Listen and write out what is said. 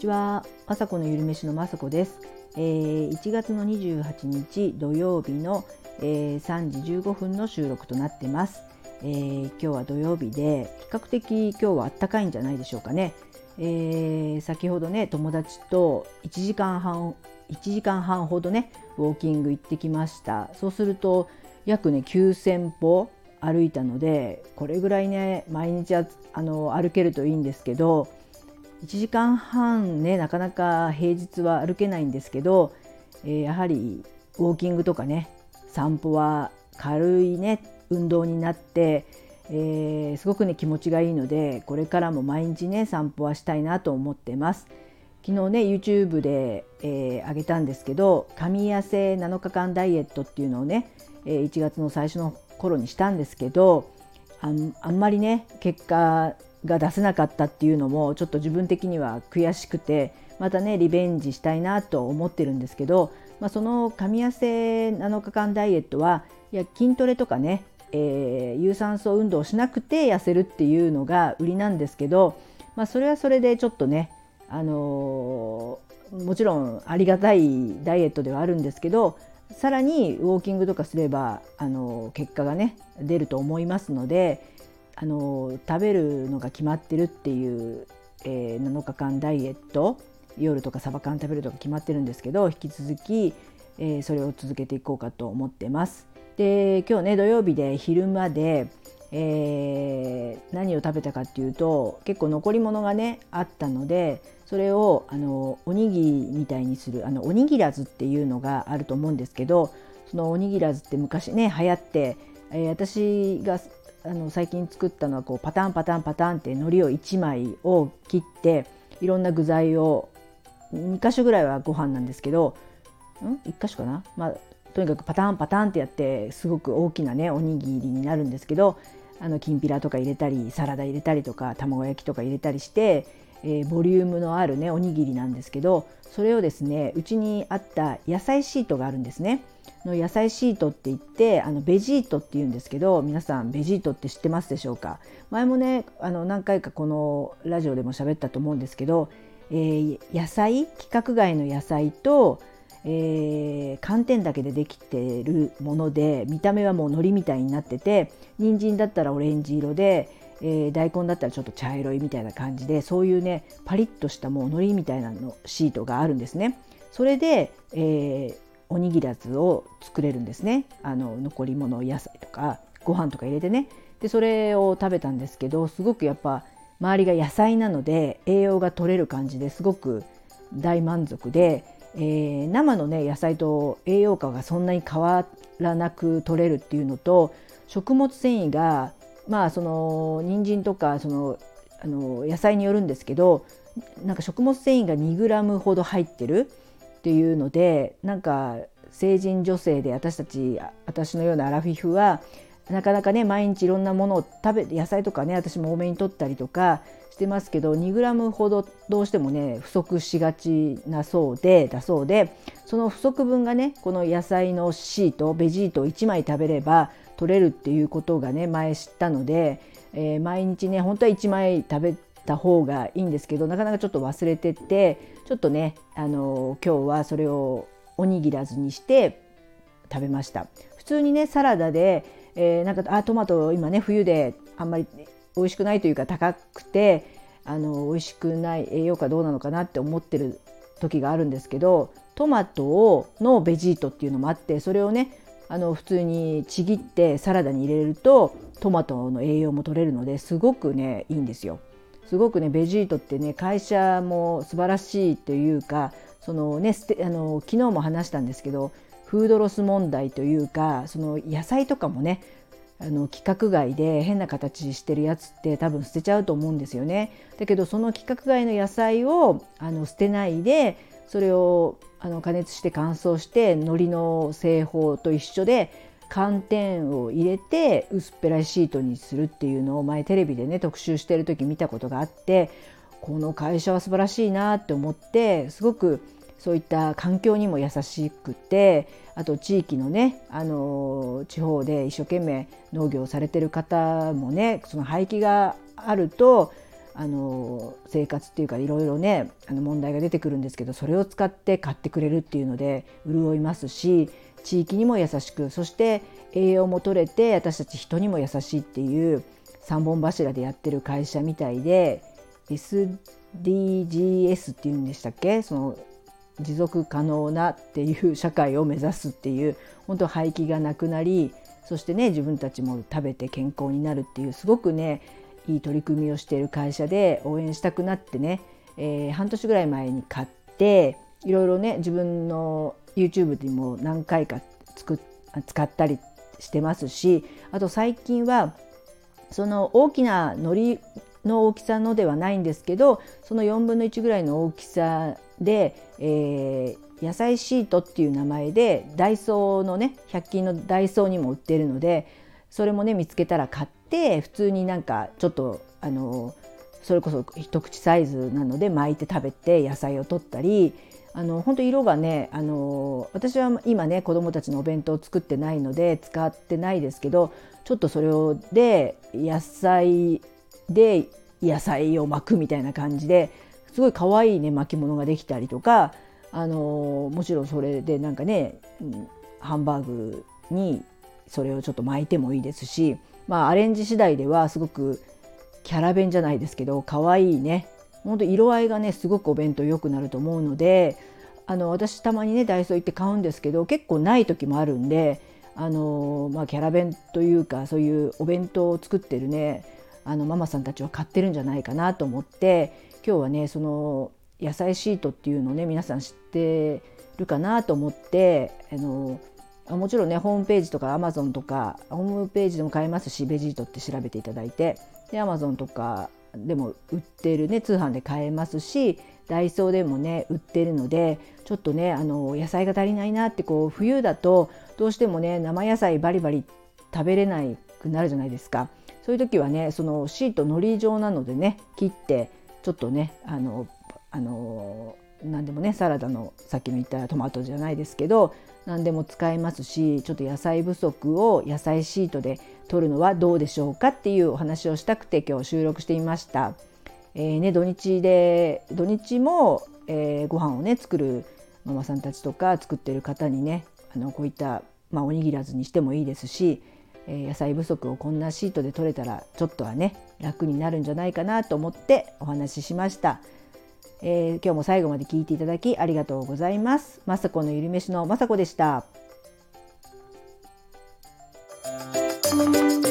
ちは、まさこのゆるめしのまさこです、えー、1月の28日土曜日の、えー、3時15分の収録となってます、えー、今日は土曜日で比較的今日はあったかいんじゃないでしょうかね、えー、先ほどね友達と1時間半1時間半ほどねウォーキング行ってきました。そうすると約ね9000歩歩いたのでこれぐらいね毎日あの歩けるといいんですけど1時間半ねなかなか平日は歩けないんですけど、えー、やはりウォーキングとかね散歩は軽いね運動になって、えー、すごくね気持ちがいいのでこれからも毎日ね散歩はしたいなと思ってます。昨日ね YouTube で、えー、上げたんですけど神痩せ7日間ダイエットっていうのをね、えー、1月の最初の頃にしたんですけどあんあんまりね結果が出せなかったっていうのもちょっと自分的には悔しくてまたねリベンジしたいなと思ってるんですけど、まあ、その神痩せ7日間ダイエットはいや筋トレとかね、えー、有酸素運動しなくて痩せるっていうのが売りなんですけど、まあ、それはそれでちょっとね、あのー、もちろんありがたいダイエットではあるんですけどさらにウォーキングとかすれば、あのー、結果がね出ると思いますので、あの食べるのが決まってるっていう、えー、7日間ダイエット夜とかサバ缶食べるとか決まってるんですけど引き続き、えー、それを続けていこうかと思ってます。で今日ね土曜日で昼間で、えー、何を食べたかっていうと結構残り物がねあったのでそれをあのおにぎりみたいにするあのおにぎらずっていうのがあると思うんですけどそのおにぎらずって昔ね流行って、えー、私があの最近作ったのはこうパタンパタンパタンって海苔を1枚を切っていろんな具材を2箇所ぐらいはご飯なんですけどん？1箇所かな、まあ、とにかくパタンパタンってやってすごく大きなねおにぎりになるんですけどあのきんぴらとか入れたりサラダ入れたりとか卵焼きとか入れたりして、えー、ボリュームのあるねおにぎりなんですけどそれをですねうちにあった野菜シートがあるんですね。の野菜シートって言ってあのベジートっていうんですけど皆さんベジートって知ってますでしょうか？前もねあの何回かこのラジオでも喋ったと思うんですけど、えー、野菜規格外の野菜と、えー、寒天だけでできてるもので見た目はもう海苔みたいになってて人参だったらオレンジ色で、えー、大根だったらちょっと茶色いみたいな感じでそういうねパリッとしたもう海苔みたいなのシートがあるんですね。それで、えーおにぎらずを作れるんですねあの残り物野菜とかご飯とか入れてねでそれを食べたんですけどすごくやっぱ周りが野菜なので栄養が取れる感じですごく大満足で、えー、生のね野菜と栄養価がそんなに変わらなく取れるっていうのと食物繊維がまあその人参とかそのあの野菜によるんですけどなんか食物繊維が 2g ほど入ってるっていうのでなんか成人女性で私たち私のようなアラフィフはなかなかね毎日いろんなものを食べ野菜とかね私も多めに取ったりとかしてますけど 2g ほどどうしてもね不足しがちなそうでだそうでその不足分がねこの野菜のシートベジートを1枚食べれば取れるっていうことがね前知ったので、えー、毎日ね本当は1枚食べた方がいいんですけどなかなかちょっと忘れててちょっとねあの今日はそれをおにぎらずにして食べました。普通にねサラダで、えー、なんかあトマト今ね冬であんまり美味しくないというか高くてあの美味しくない栄養価どうなのかなって思ってる時があるんですけどトマトをのベジートっていうのもあってそれをねあの普通にちぎってサラダに入れるとトマトの栄養も取れるのですごくねいいんですよ。すごくねベジートってね会社も素晴らしいというかそのねあの昨日も話したんですけどフードロス問題というかその野菜とかもねあの規格外で変な形してるやつって多分捨てちゃうと思うんですよね。だけどその規格外の野菜をあの捨てないでそれをあの加熱して乾燥して海苔の製法と一緒で寒天を入れて薄っぺらいシートにするっていうのを前テレビでね特集してる時見たことがあってこの会社は素晴らしいなって思ってすごくそういった環境にも優しくてあと地域のねあの地方で一生懸命農業されてる方もねその廃棄があるとあの生活っていうかいろいろねあの問題が出てくるんですけどそれを使って買ってくれるっていうので潤いますし地域にも優しくそして栄養も取れて私たち人にも優しいっていう3本柱でやってる会社みたいで SDGs っていうんでしたっけ？その持続可能なっていう社会を目指すっていう本当廃棄がなくなりそしてね自分たちも食べて健康になるっていうすごくねいい取り組みをしている会社で応援したくなってね、えー、半年ぐらい前に買っていろいろね自分の YouTube でも何回か使ったりしてますしあと最近はその大きな海苔の大きさのではないんですけどその4分の1ぐらいの大きさで、えー、野菜シートっていう名前でダイソーのね100均のダイソーにも売ってるのでそれもね見つけたら買って普通になんかちょっとあのそれこそ一口サイズなので巻いて食べて野菜を取ったりあの本当色がねあの私は今ね子どもたちのお弁当を作ってないので使ってないですけどちょっとそれをで野菜で野菜を巻くみたいな感じですごい可愛いね巻物ができたりとかあのもちろんそれでなんかねハンバーグにそれをちょっと巻いてもいいですしまあアレンジ次第ではすごくキャラ弁じゃないですけど可愛いね本当色合いがねすごくお弁当良くなると思うのであの私たまにねダイソー行って買うんですけど結構ない時もあるんであの、まあ、キャラ弁というかそういうお弁当を作ってるねあのママさんたちは買ってるんじゃないかなと思って今日はねその野菜シートっていうのをね皆さん知ってるかなと思ってあのもちろんねホームページとかアマゾンとかホームページでも買えますしベジートって調べていただいてでアマゾンとかでも売ってるね通販で買えますしダイソーでもね売ってるのでちょっとねあの野菜が足りないなってこう冬だとどうしてもね生野菜バリバリ食べれなくなるじゃないですか。そういう時はねそのシートのり状なのでね切ってちょっとねあのあの何でもねサラダのさっきも言ったトマトじゃないですけど何でも使えますしちょっと野菜不足を野菜シートで取るのはどうでしょうかっていうお話をしたくて今日収録してみました。えー、ね、土日で土日も、えー、ご飯をね作るママさんたちとか作ってる方にねあのこういった、まあ、おにぎらずにしてもいいですし、えー、野菜不足をこんなシートで取れたらちょっとはね楽になるんじゃないかなと思ってお話ししました。えー、今日も最後まで聞いていただきありがとうございます。まさこのゆるめしのまさこでした。Thank you.